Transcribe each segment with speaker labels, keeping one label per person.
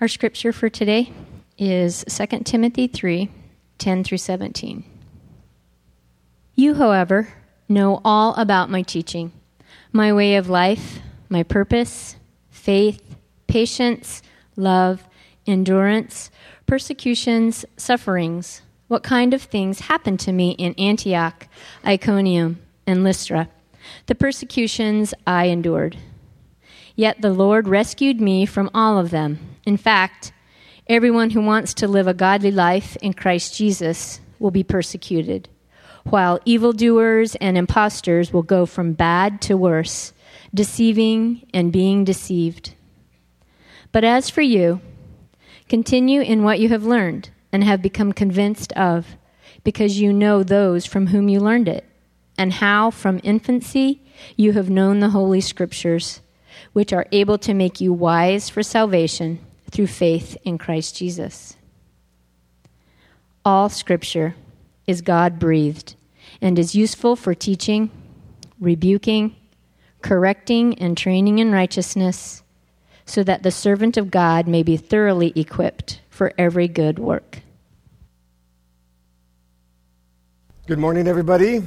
Speaker 1: Our scripture for today is 2 Timothy 3 10 through 17. You, however, know all about my teaching, my way of life, my purpose, faith, patience, love, endurance, persecutions, sufferings, what kind of things happened to me in Antioch, Iconium, and Lystra, the persecutions I endured. Yet the Lord rescued me from all of them. In fact, everyone who wants to live a godly life in Christ Jesus will be persecuted, while evildoers and impostors will go from bad to worse, deceiving and being deceived. But as for you, continue in what you have learned and have become convinced of, because you know those from whom you learned it, and how from infancy you have known the Holy Scriptures, which are able to make you wise for salvation through faith in Christ Jesus. All Scripture is God breathed and is useful for teaching, rebuking, correcting, and training in righteousness, so that the servant of God may be thoroughly equipped for every good work.
Speaker 2: Good morning, everybody.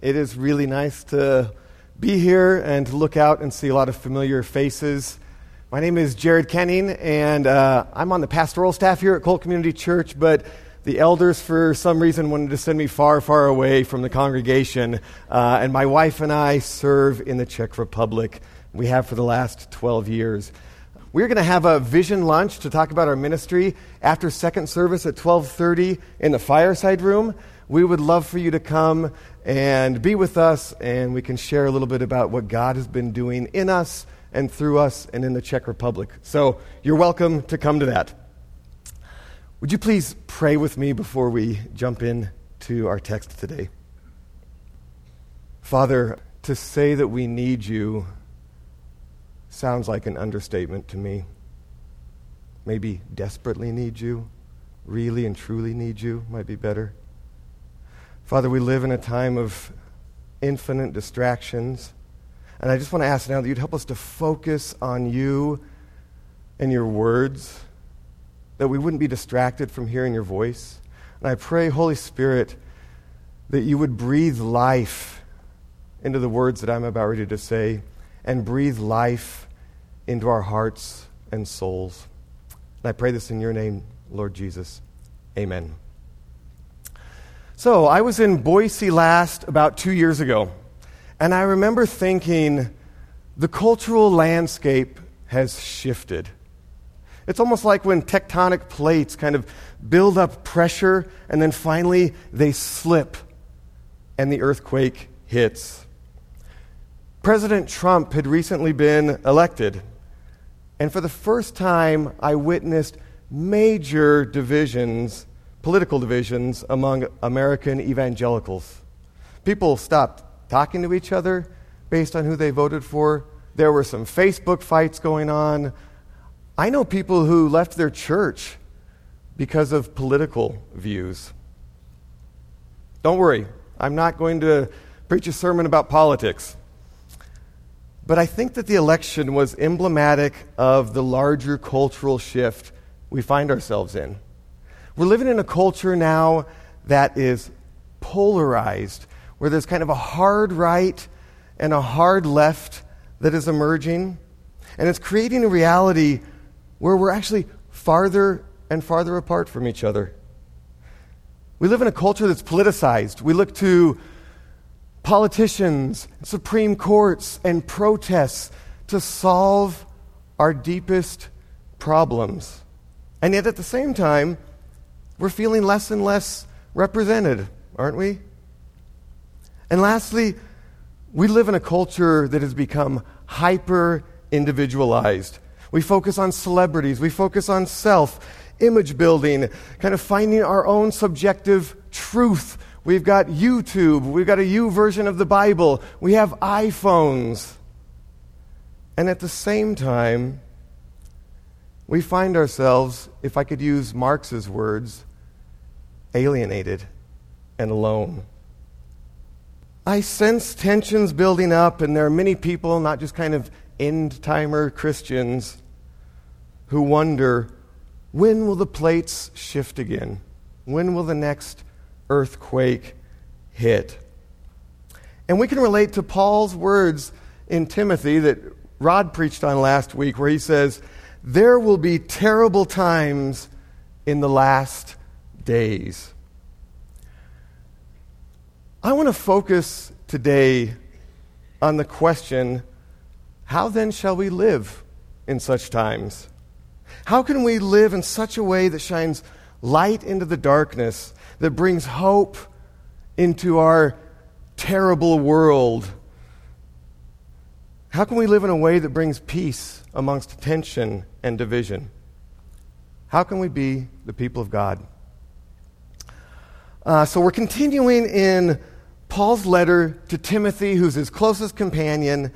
Speaker 2: It is really nice to be here and look out and see a lot of familiar faces. My name is Jared Kenning, and uh, I'm on the pastoral staff here at Cole Community Church, but the elders, for some reason, wanted to send me far, far away from the congregation. Uh, and my wife and I serve in the Czech Republic. We have for the last 12 years. We're going to have a vision lunch to talk about our ministry after second service at 12:30 in the fireside room. We would love for you to come and be with us, and we can share a little bit about what God has been doing in us and through us and in the Czech Republic. So you're welcome to come to that. Would you please pray with me before we jump in to our text today? Father, to say that we need you sounds like an understatement to me. Maybe desperately need you, really and truly need you might be better. Father, we live in a time of infinite distractions and I just want to ask now that you'd help us to focus on you and your words, that we wouldn't be distracted from hearing your voice. And I pray, Holy Spirit, that you would breathe life into the words that I'm about ready to say and breathe life into our hearts and souls. And I pray this in your name, Lord Jesus. Amen. So, I was in Boise last about two years ago. And I remember thinking, the cultural landscape has shifted. It's almost like when tectonic plates kind of build up pressure and then finally they slip and the earthquake hits. President Trump had recently been elected, and for the first time, I witnessed major divisions, political divisions, among American evangelicals. People stopped talking to each other based on who they voted for. There were some Facebook fights going on. I know people who left their church because of political views. Don't worry, I'm not going to preach a sermon about politics. But I think that the election was emblematic of the larger cultural shift we find ourselves in. We're living in a culture now that is polarized where there's kind of a hard right and a hard left that is emerging. And it's creating a reality where we're actually farther and farther apart from each other. We live in a culture that's politicized. We look to politicians, Supreme Courts, and protests to solve our deepest problems. And yet at the same time, we're feeling less and less represented, aren't we? And lastly, we live in a culture that has become hyper individualized. We focus on celebrities, we focus on self, image building, kind of finding our own subjective truth. We've got YouTube, we've got a YouVersion of the Bible, we have iPhones. And at the same time, we find ourselves, if I could use Marx's words, alienated and alone. I sense tensions building up, and there are many people, not just kind of end timer Christians, who wonder when will the plates shift again? When will the next earthquake hit? And we can relate to Paul's words in Timothy that Rod preached on last week, where he says, There will be terrible times in the last days. I want to focus today on the question how then shall we live in such times? How can we live in such a way that shines light into the darkness, that brings hope into our terrible world? How can we live in a way that brings peace amongst tension and division? How can we be the people of God? Uh, so we're continuing in Paul's letter to Timothy, who's his closest companion.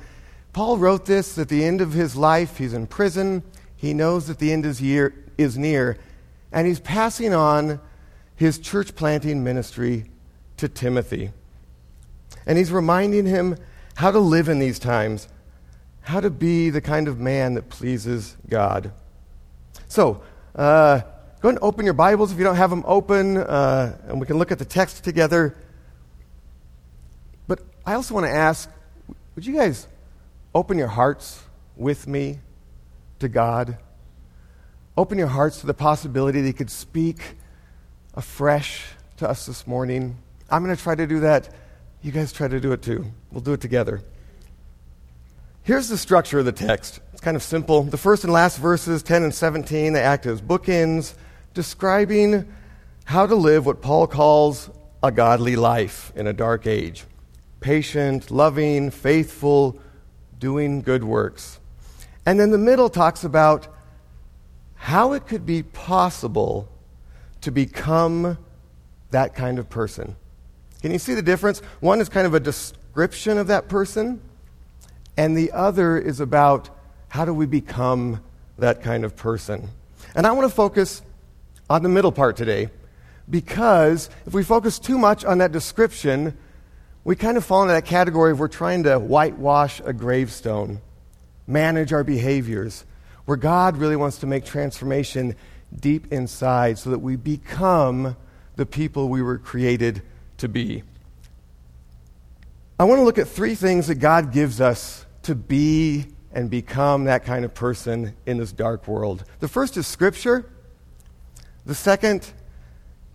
Speaker 2: Paul wrote this at the end of his life. He's in prison. He knows that the end is, year, is near, and he's passing on his church planting ministry to Timothy. And he's reminding him how to live in these times, how to be the kind of man that pleases God. So, uh, go and open your Bibles if you don't have them open, uh, and we can look at the text together. But I also want to ask would you guys open your hearts with me to God. Open your hearts to the possibility that He could speak afresh to us this morning. I'm going to try to do that. You guys try to do it too. We'll do it together. Here's the structure of the text. It's kind of simple. The first and last verses, 10 and 17, they act as bookends, describing how to live what Paul calls a godly life in a dark age patient, loving, faithful, doing good works. And then the middle talks about how it could be possible to become that kind of person. Can you see the difference? One is kind of a description of that person, and the other is about how do we become that kind of person. And I want to focus on the middle part today because if we focus too much on that description, we kind of fall into that category of we're trying to whitewash a gravestone manage our behaviors, where God really wants to make transformation deep inside so that we become the people we were created to be. I want to look at three things that God gives us to be and become that kind of person in this dark world. The first is Scripture, the second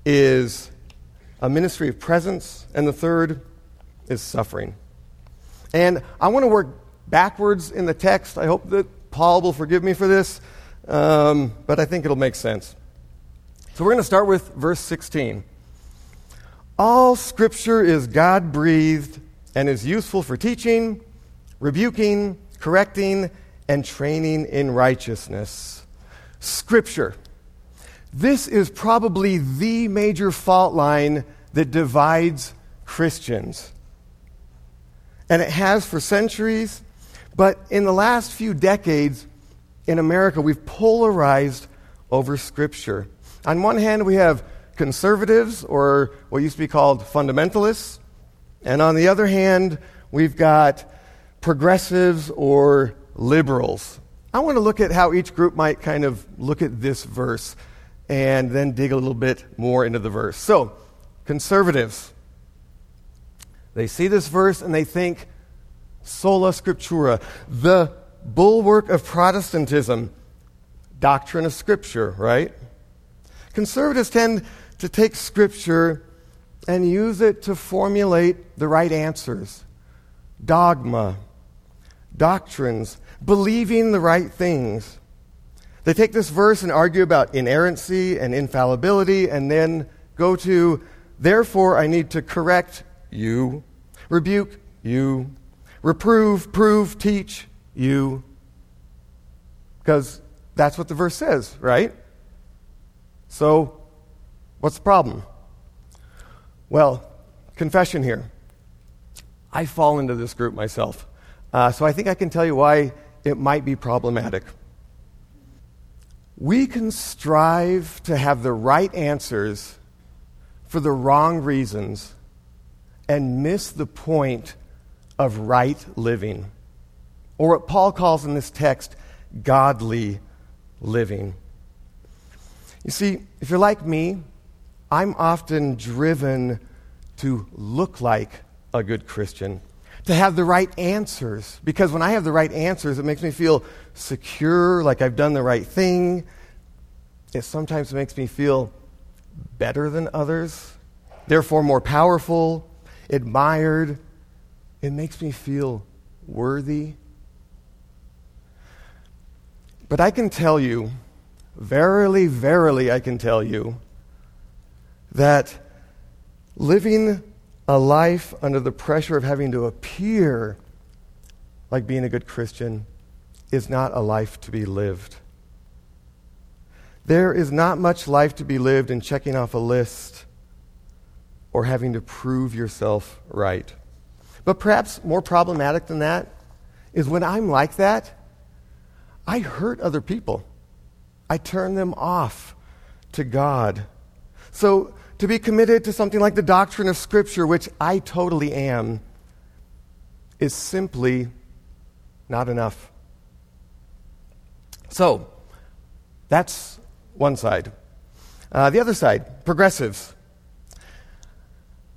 Speaker 2: is a ministry of presence, and the third is suffering. And I want to work backwards in the text. I hope that Paul will forgive me for this, um, but I think it'll make sense. So we're going to start with verse 16. All scripture is God breathed and is useful for teaching, rebuking, correcting, and training in righteousness. Scripture. This is probably the major fault line that divides Christians. And it has for centuries, but in the last few decades in America, we've polarized over Scripture. On one hand, we have conservatives, or what used to be called fundamentalists. And on the other hand, we've got progressives or liberals. I want to look at how each group might kind of look at this verse and then dig a little bit more into the verse. So, conservatives, they see this verse and they think, sola scriptura, the bulwark of Protestantism, doctrine of Scripture, right? Conservatives tend to take Scripture and use it to formulate the right answers, dogma, doctrines, believing the right things. They take this verse and argue about inerrancy and infallibility, and then go to, therefore, I need to correct you, rebuke you, reprove, prove, teach you. Because that's what the verse says, right? So, what's the problem? Well, confession here. I fall into this group myself. Uh, so I think I can tell you why it might be problematic. We can strive to have the right answers for the wrong reasons and miss the point of right living, or what Paul calls in this text, godly living. You see, if you're like me, I'm often driven to look like a good Christian, to have the right answers. Because when I have the right answers, it makes me feel secure, like I've done the right thing. It sometimes makes me feel better than others, therefore more powerful, admired. It makes me feel worthy. But I can tell you, verily, verily, I can tell you, that living a life under the pressure of having to appear like being a good Christian is not a life to be lived. There is not much life to be lived in checking off a list or having to prove yourself right. But perhaps more problematic than that is when I'm like that, I hurt other people. I turn them off to God. So to be committed to something like the doctrine of Scripture, which I totally am, is simply not enough. So, that's one side. Uh, the other side, progressives.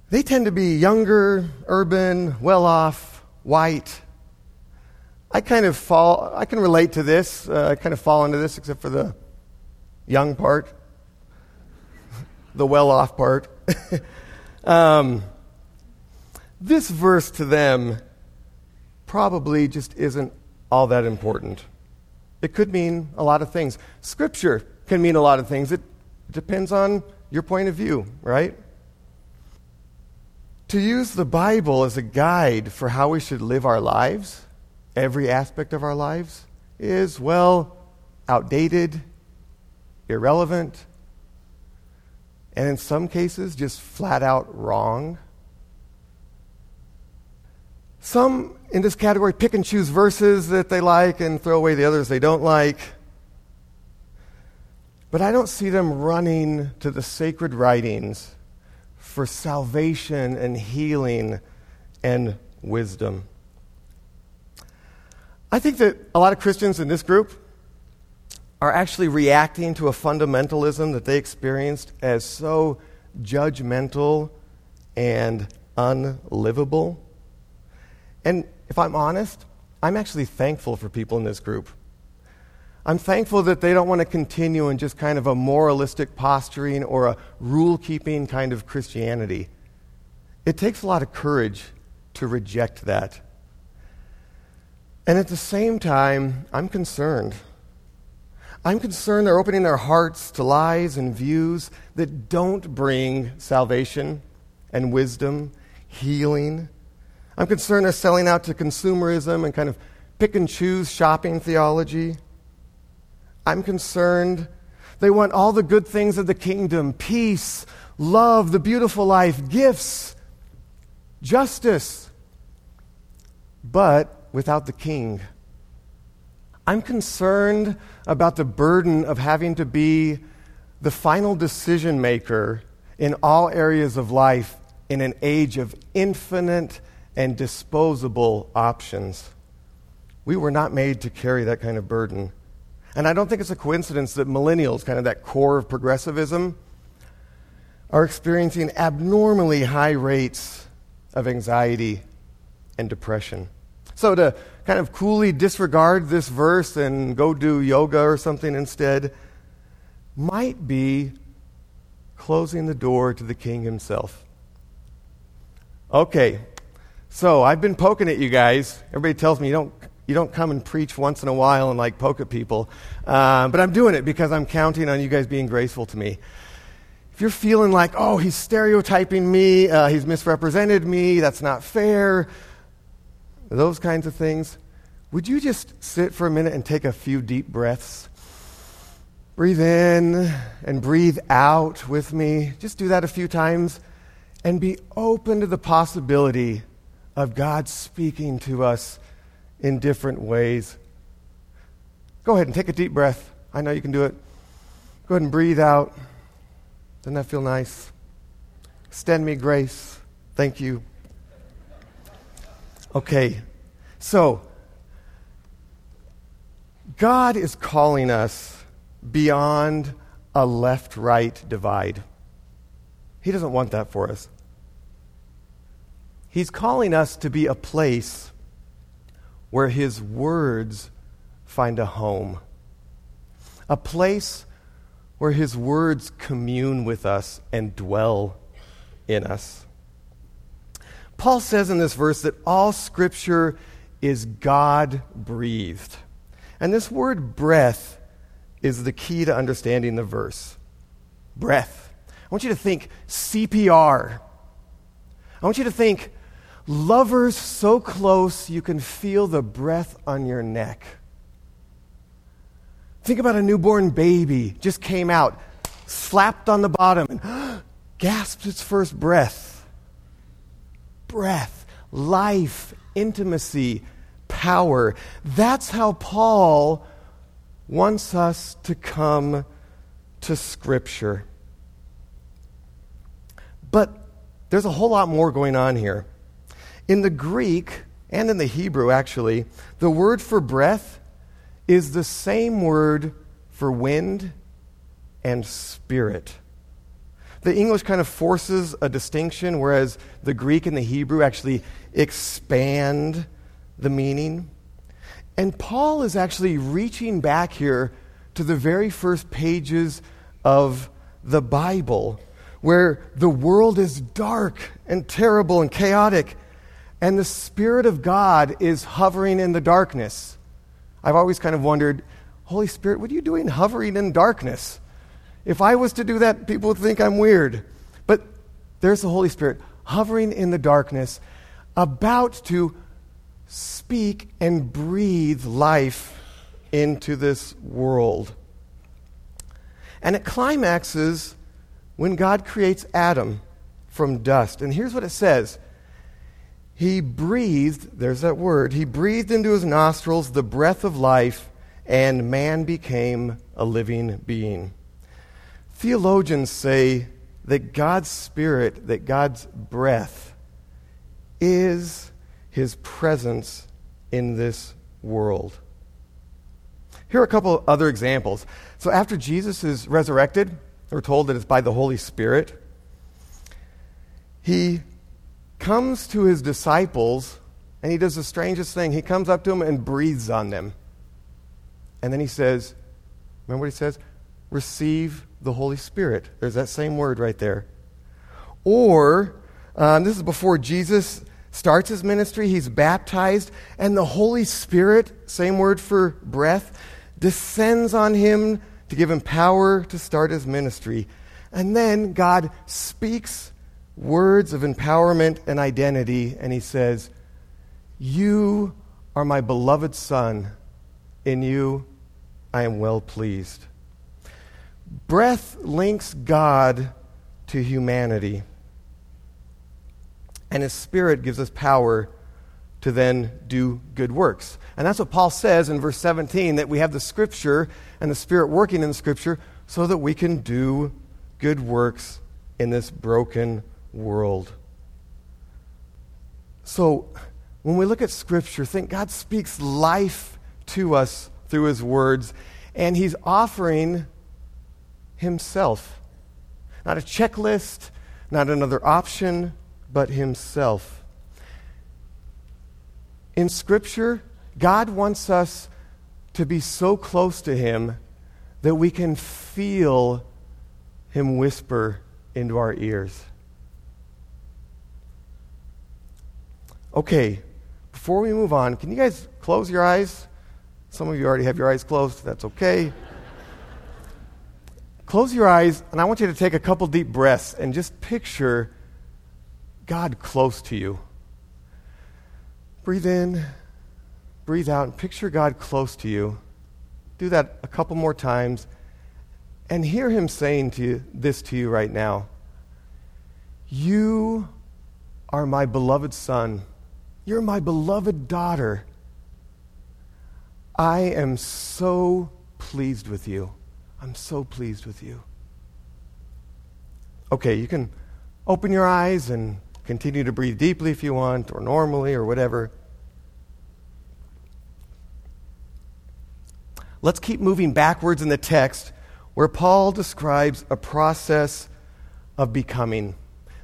Speaker 2: They tend to be younger, urban, well off, white. I kind of fall, I can relate to this. Uh, I kind of fall into this, except for the young part the well off part. um, this verse to them probably just isn't all that important. It could mean a lot of things. Scripture can mean a lot of things. It depends on your point of view, right? To use the Bible as a guide for how we should live our lives, every aspect of our lives, is, well, outdated, irrelevant, and in some cases, just flat out wrong. Some in this category pick and choose verses that they like and throw away the others they don't like. But I don't see them running to the sacred writings for salvation and healing and wisdom. I think that a lot of Christians in this group are actually reacting to a fundamentalism that they experienced as so judgmental and unlivable. And if I'm honest, I'm actually thankful for people in this group. I'm thankful that they don't want to continue in just kind of a moralistic posturing or a rule keeping kind of Christianity. It takes a lot of courage to reject that. And at the same time, I'm concerned I'm concerned they're opening their hearts to lies and views that don't bring salvation and wisdom, healing. I'm concerned they're selling out to consumerism and kind of pick and choose shopping theology. I'm concerned they want all the good things of the kingdom peace, love, the beautiful life, gifts, justice, but without the king. I'm concerned about the burden of having to be the final decision maker in all areas of life in an age of infinite and disposable options. We were not made to carry that kind of burden. And I don't think it's a coincidence that millennials, kind of that core of progressivism, are experiencing abnormally high rates of anxiety and depression. So, to kind of coolly disregard this verse and go do yoga or something instead might be closing the door to the king himself. Okay, so I've been poking at you guys. Everybody tells me you don't, you don't come and preach once in a while and like poke at people. Uh, but I'm doing it because I'm counting on you guys being graceful to me. If you're feeling like, oh, he's stereotyping me, uh, he's misrepresented me, that's not fair, those kinds of things, would you just sit for a minute and take a few deep breaths? Breathe in and breathe out with me. Just do that a few times and be open to the possibility of God speaking to us in different ways. Go ahead and take a deep breath. I know you can do it. Go ahead and breathe out. Doesn't that feel nice? Extend me grace. Thank you. Okay, so God is calling us beyond a left right divide. He doesn't want that for us. He's calling us to be a place where His words find a home, a place where His words commune with us and dwell in us. Paul says in this verse that all Scripture is God breathed. And this word breath is the key to understanding the verse. Breath. I want you to think CPR. I want you to think lovers so close you can feel the breath on your neck. Think about a newborn baby just came out, slapped on the bottom, and gasped its first breath. Breath, life, intimacy, power. That's how Paul wants us to come to Scripture. But there's a whole lot more going on here. In the Greek, and in the Hebrew actually, the word for breath is the same word for wind and spirit. The English kind of forces a distinction, whereas the Greek and the Hebrew actually expand the meaning. And Paul is actually reaching back here to the very first pages of the Bible, where the world is dark and terrible and chaotic, and the Spirit of God is hovering in the darkness. I've always kind of wondered, Holy Spirit, what are you doing hovering in darkness? If I was to do that, people would think I'm weird. But there's the Holy Spirit hovering in the darkness, about to speak and breathe life into this world. And it climaxes when God creates Adam from dust. And here's what it says He breathed, there's that word, he breathed into his nostrils the breath of life, and man became a living being. Theologians say that God's Spirit, that God's breath, is his presence in this world. Here are a couple of other examples. So, after Jesus is resurrected, we're told that it's by the Holy Spirit. He comes to his disciples and he does the strangest thing. He comes up to them and breathes on them. And then he says, Remember what he says? Receive the Holy Spirit. There's that same word right there. Or, um, this is before Jesus starts his ministry, he's baptized, and the Holy Spirit, same word for breath, descends on him to give him power to start his ministry. And then God speaks words of empowerment and identity, and he says, You are my beloved Son. In you I am well pleased. Breath links God to humanity. And His Spirit gives us power to then do good works. And that's what Paul says in verse 17 that we have the Scripture and the Spirit working in the Scripture so that we can do good works in this broken world. So, when we look at Scripture, think God speaks life to us through His words, and He's offering Himself. Not a checklist, not another option, but himself. In Scripture, God wants us to be so close to him that we can feel him whisper into our ears. Okay, before we move on, can you guys close your eyes? Some of you already have your eyes closed. That's okay. Close your eyes, and I want you to take a couple deep breaths and just picture God close to you. Breathe in, breathe out, and picture God close to you. Do that a couple more times and hear Him saying to you, this to you right now. You are my beloved son. You're my beloved daughter. I am so pleased with you. I'm so pleased with you. Okay, you can open your eyes and Continue to breathe deeply if you want, or normally, or whatever. let's keep moving backwards in the text where Paul describes a process of becoming.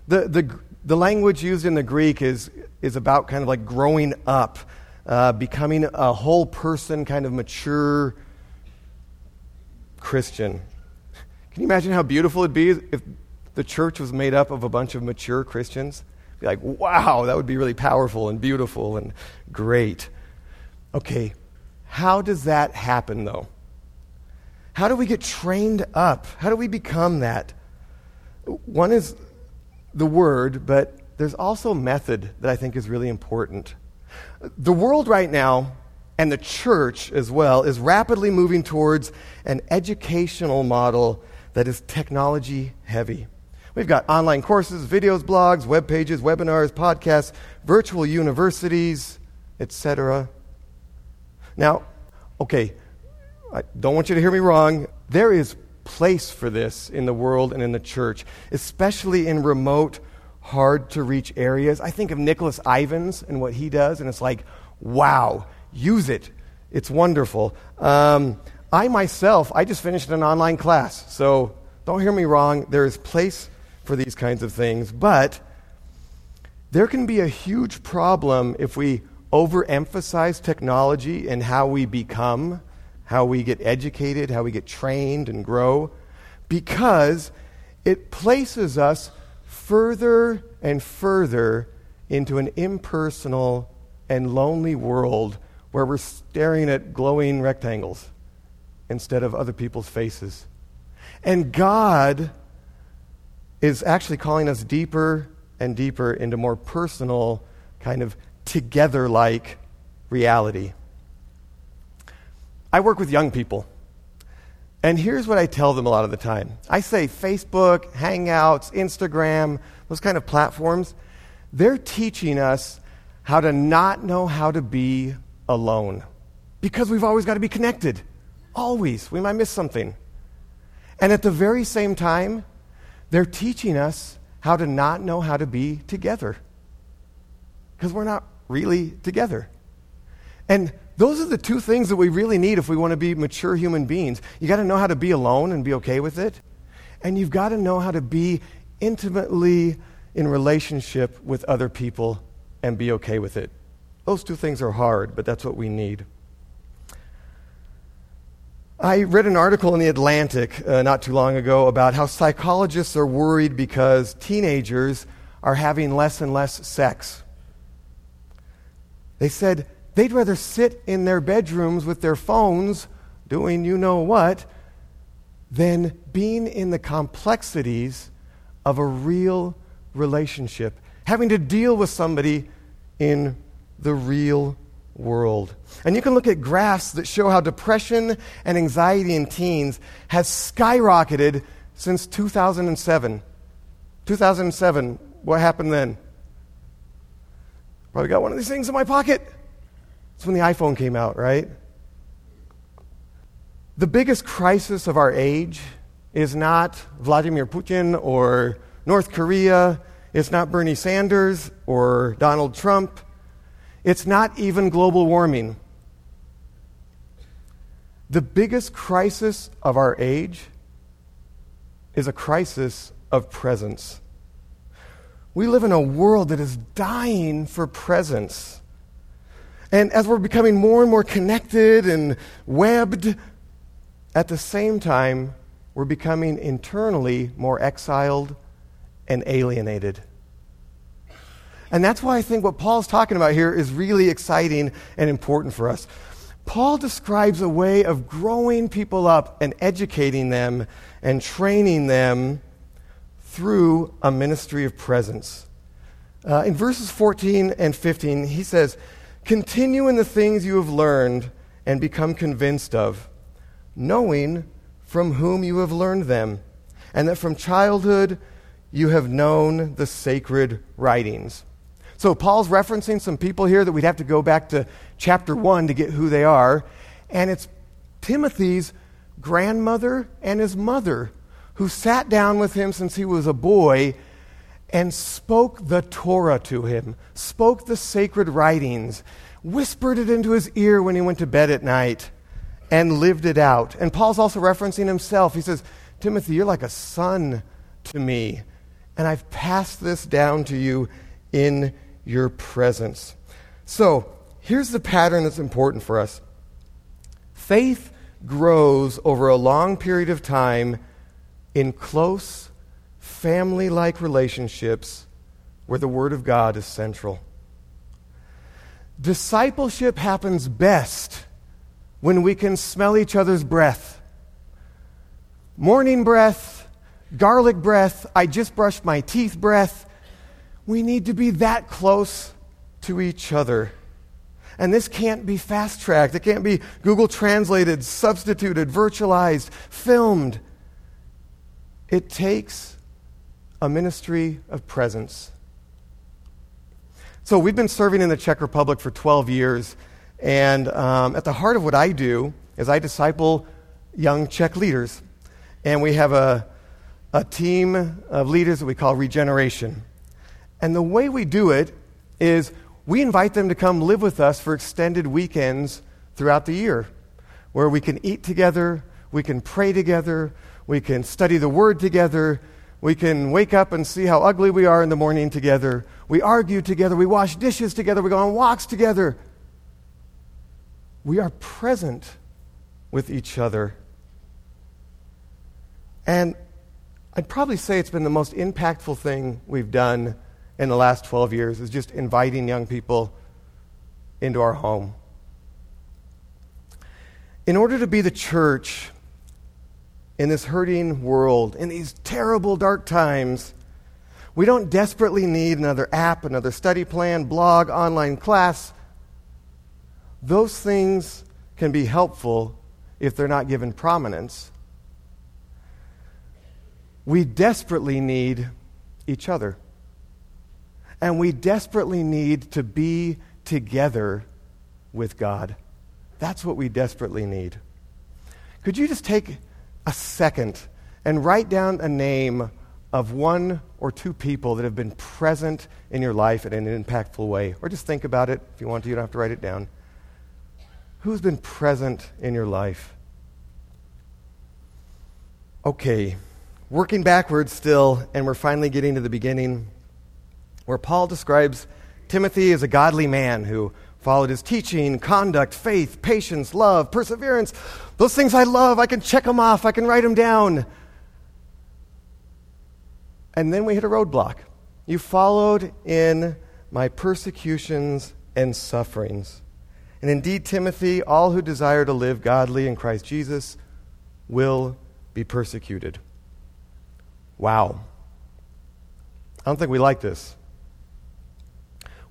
Speaker 2: The, the, the language used in the Greek is, is about kind of like growing up, uh, becoming a whole person, kind of mature Christian. Can you imagine how beautiful it'd be if the church was made up of a bunch of mature Christians? Be like, wow, that would be really powerful and beautiful and great. Okay, how does that happen though? How do we get trained up? How do we become that? One is the word, but there's also method that I think is really important. The world right now, and the church as well, is rapidly moving towards an educational model that is technology heavy. We've got online courses, videos, blogs, web pages, webinars, podcasts, virtual universities, etc. Now, okay, I don't want you to hear me wrong. There is place for this in the world and in the church, especially in remote, hard to reach areas. I think of Nicholas Ivans and what he does, and it's like, wow, use it. It's wonderful. Um, I myself, I just finished an online class, so don't hear me wrong. There is place for these kinds of things, but there can be a huge problem if we overemphasize technology and how we become how we get educated, how we get trained and grow, because it places us further and further into an impersonal and lonely world where we're staring at glowing rectangles instead of other people's faces. And God is actually calling us deeper and deeper into more personal, kind of together like reality. I work with young people. And here's what I tell them a lot of the time I say Facebook, Hangouts, Instagram, those kind of platforms, they're teaching us how to not know how to be alone. Because we've always got to be connected. Always. We might miss something. And at the very same time, they're teaching us how to not know how to be together. Because we're not really together. And those are the two things that we really need if we want to be mature human beings. You got to know how to be alone and be okay with it. And you've got to know how to be intimately in relationship with other people and be okay with it. Those two things are hard, but that's what we need. I read an article in The Atlantic uh, not too long ago about how psychologists are worried because teenagers are having less and less sex. They said They'd rather sit in their bedrooms with their phones doing you know what than being in the complexities of a real relationship, having to deal with somebody in the real world. And you can look at graphs that show how depression and anxiety in teens has skyrocketed since 2007. 2007, what happened then? Probably got one of these things in my pocket. It's when the iPhone came out, right? The biggest crisis of our age is not Vladimir Putin or North Korea. It's not Bernie Sanders or Donald Trump. It's not even global warming. The biggest crisis of our age is a crisis of presence. We live in a world that is dying for presence. And as we're becoming more and more connected and webbed, at the same time, we're becoming internally more exiled and alienated. And that's why I think what Paul's talking about here is really exciting and important for us. Paul describes a way of growing people up and educating them and training them through a ministry of presence. Uh, in verses 14 and 15, he says, Continue in the things you have learned and become convinced of, knowing from whom you have learned them, and that from childhood you have known the sacred writings. So, Paul's referencing some people here that we'd have to go back to chapter 1 to get who they are. And it's Timothy's grandmother and his mother who sat down with him since he was a boy and spoke the Torah to him, spoke the sacred writings, whispered it into his ear when he went to bed at night, and lived it out. And Paul's also referencing himself. He says, Timothy, you're like a son to me, and I've passed this down to you in your presence. So, here's the pattern that's important for us faith grows over a long period of time in close, family like relationships where the Word of God is central. Discipleship happens best when we can smell each other's breath. Morning breath, garlic breath, I just brushed my teeth breath. We need to be that close to each other. And this can't be fast tracked. It can't be Google translated, substituted, virtualized, filmed. It takes a ministry of presence. So, we've been serving in the Czech Republic for 12 years, and um, at the heart of what I do is I disciple young Czech leaders. And we have a, a team of leaders that we call Regeneration. And the way we do it is we invite them to come live with us for extended weekends throughout the year, where we can eat together, we can pray together, we can study the Word together, we can wake up and see how ugly we are in the morning together. We argue together. We wash dishes together. We go on walks together. We are present with each other. And I'd probably say it's been the most impactful thing we've done in the last 12 years is just inviting young people into our home. In order to be the church in this hurting world, in these terrible, dark times, we don't desperately need another app, another study plan, blog, online class. Those things can be helpful if they're not given prominence. We desperately need each other. And we desperately need to be together with God. That's what we desperately need. Could you just take a second and write down a name of one or two people that have been present in your life in an impactful way. Or just think about it. If you want to, you don't have to write it down. Who's been present in your life? Okay, working backwards still, and we're finally getting to the beginning where Paul describes Timothy as a godly man who followed his teaching, conduct, faith, patience, love, perseverance. Those things I love, I can check them off, I can write them down. And then we hit a roadblock. You followed in my persecutions and sufferings. And indeed, Timothy, all who desire to live godly in Christ Jesus will be persecuted. Wow. I don't think we like this.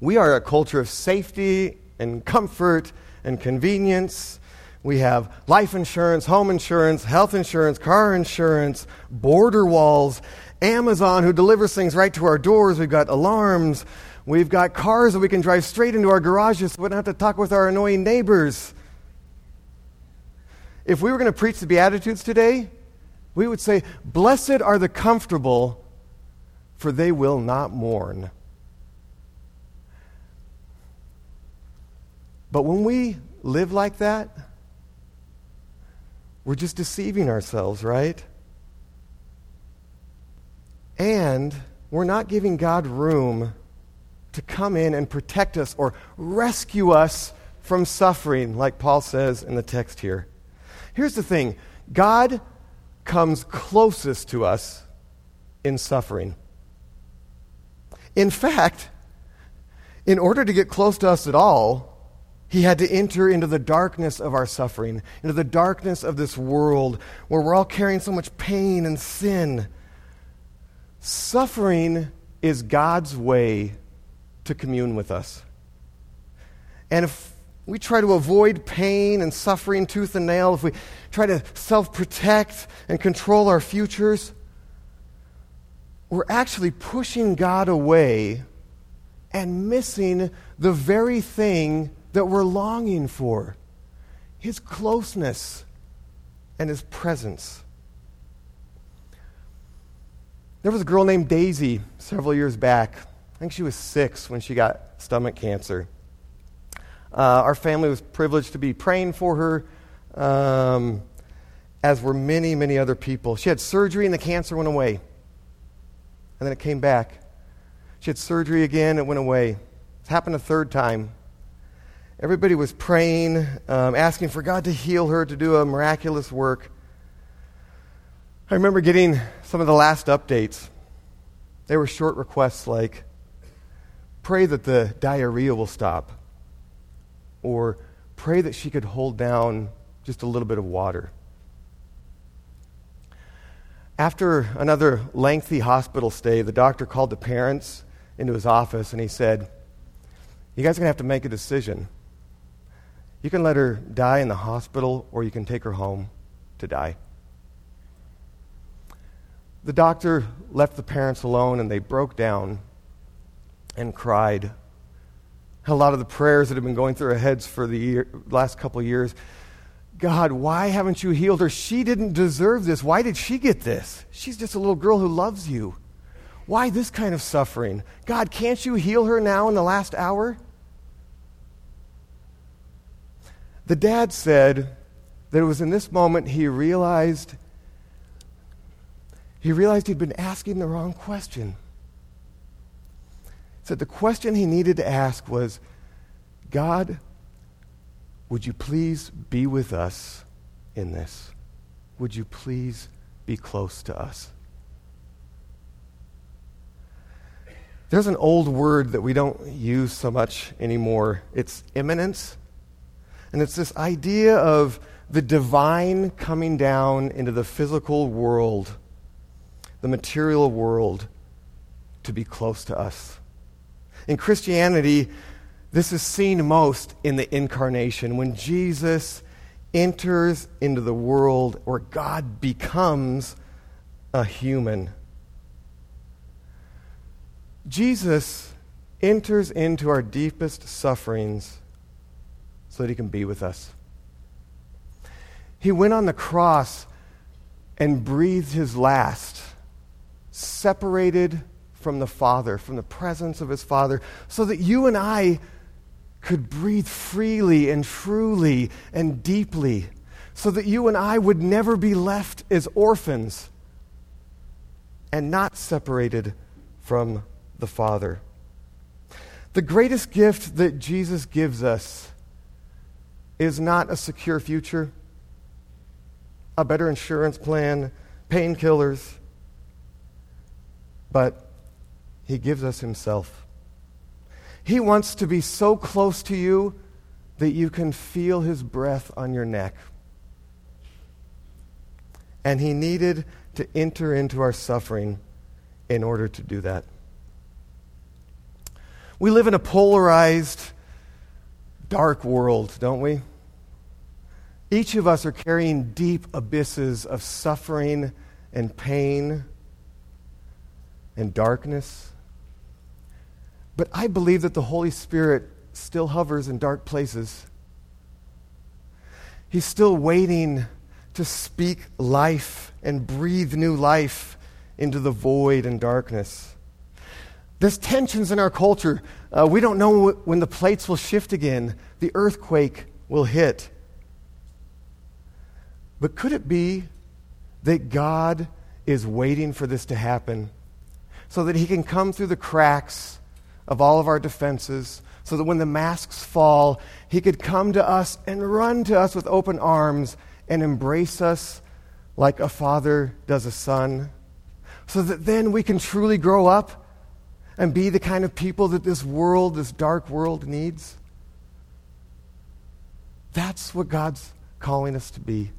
Speaker 2: We are a culture of safety and comfort and convenience. We have life insurance, home insurance, health insurance, car insurance, border walls, Amazon who delivers things right to our doors. We've got alarms. We've got cars that we can drive straight into our garages so we don't have to talk with our annoying neighbors. If we were going to preach the Beatitudes today, we would say, Blessed are the comfortable, for they will not mourn. But when we live like that, we're just deceiving ourselves, right? And we're not giving God room to come in and protect us or rescue us from suffering, like Paul says in the text here. Here's the thing God comes closest to us in suffering. In fact, in order to get close to us at all, he had to enter into the darkness of our suffering, into the darkness of this world where we're all carrying so much pain and sin. Suffering is God's way to commune with us. And if we try to avoid pain and suffering tooth and nail, if we try to self protect and control our futures, we're actually pushing God away and missing the very thing that we're longing for His closeness and His presence. There was a girl named Daisy several years back. I think she was six when she got stomach cancer. Uh, our family was privileged to be praying for her um, as were many, many other people. She had surgery and the cancer went away. And then it came back. She had surgery again, it went away. It happened a third time. Everybody was praying, um, asking for God to heal her, to do a miraculous work. I remember getting some of the last updates. They were short requests like, pray that the diarrhea will stop, or pray that she could hold down just a little bit of water. After another lengthy hospital stay, the doctor called the parents into his office and he said, You guys are going to have to make a decision. You can let her die in the hospital, or you can take her home to die. The doctor left the parents alone, and they broke down and cried. A lot of the prayers that have been going through their heads for the year, last couple of years God, why haven't you healed her? She didn't deserve this. Why did she get this? She's just a little girl who loves you. Why this kind of suffering? God, can't you heal her now in the last hour? The dad said that it was in this moment he realized he realized he'd been asking the wrong question. He said the question he needed to ask was, God, would you please be with us in this? Would you please be close to us? There's an old word that we don't use so much anymore. It's immanence. And it's this idea of the divine coming down into the physical world, the material world, to be close to us. In Christianity, this is seen most in the incarnation, when Jesus enters into the world where God becomes a human. Jesus enters into our deepest sufferings so that he can be with us. He went on the cross and breathed his last, separated from the Father, from the presence of his Father, so that you and I could breathe freely and truly and deeply, so that you and I would never be left as orphans and not separated from the Father. The greatest gift that Jesus gives us is not a secure future, a better insurance plan, painkillers, but He gives us Himself. He wants to be so close to you that you can feel His breath on your neck. And He needed to enter into our suffering in order to do that. We live in a polarized, dark world, don't we? Each of us are carrying deep abysses of suffering and pain and darkness. But I believe that the Holy Spirit still hovers in dark places. He's still waiting to speak life and breathe new life into the void and darkness. There's tensions in our culture. Uh, we don't know when the plates will shift again, the earthquake will hit. But could it be that God is waiting for this to happen so that He can come through the cracks of all of our defenses, so that when the masks fall, He could come to us and run to us with open arms and embrace us like a father does a son, so that then we can truly grow up and be the kind of people that this world, this dark world, needs? That's what God's calling us to be.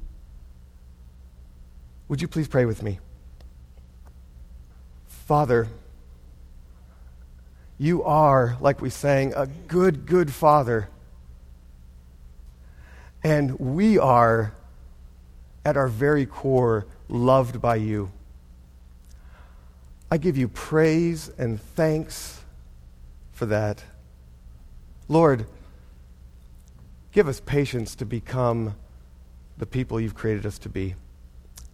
Speaker 2: Would you please pray with me? Father, you are, like we sang, a good, good Father. And we are, at our very core, loved by you. I give you praise and thanks for that. Lord, give us patience to become the people you've created us to be.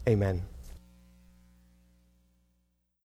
Speaker 2: Amen.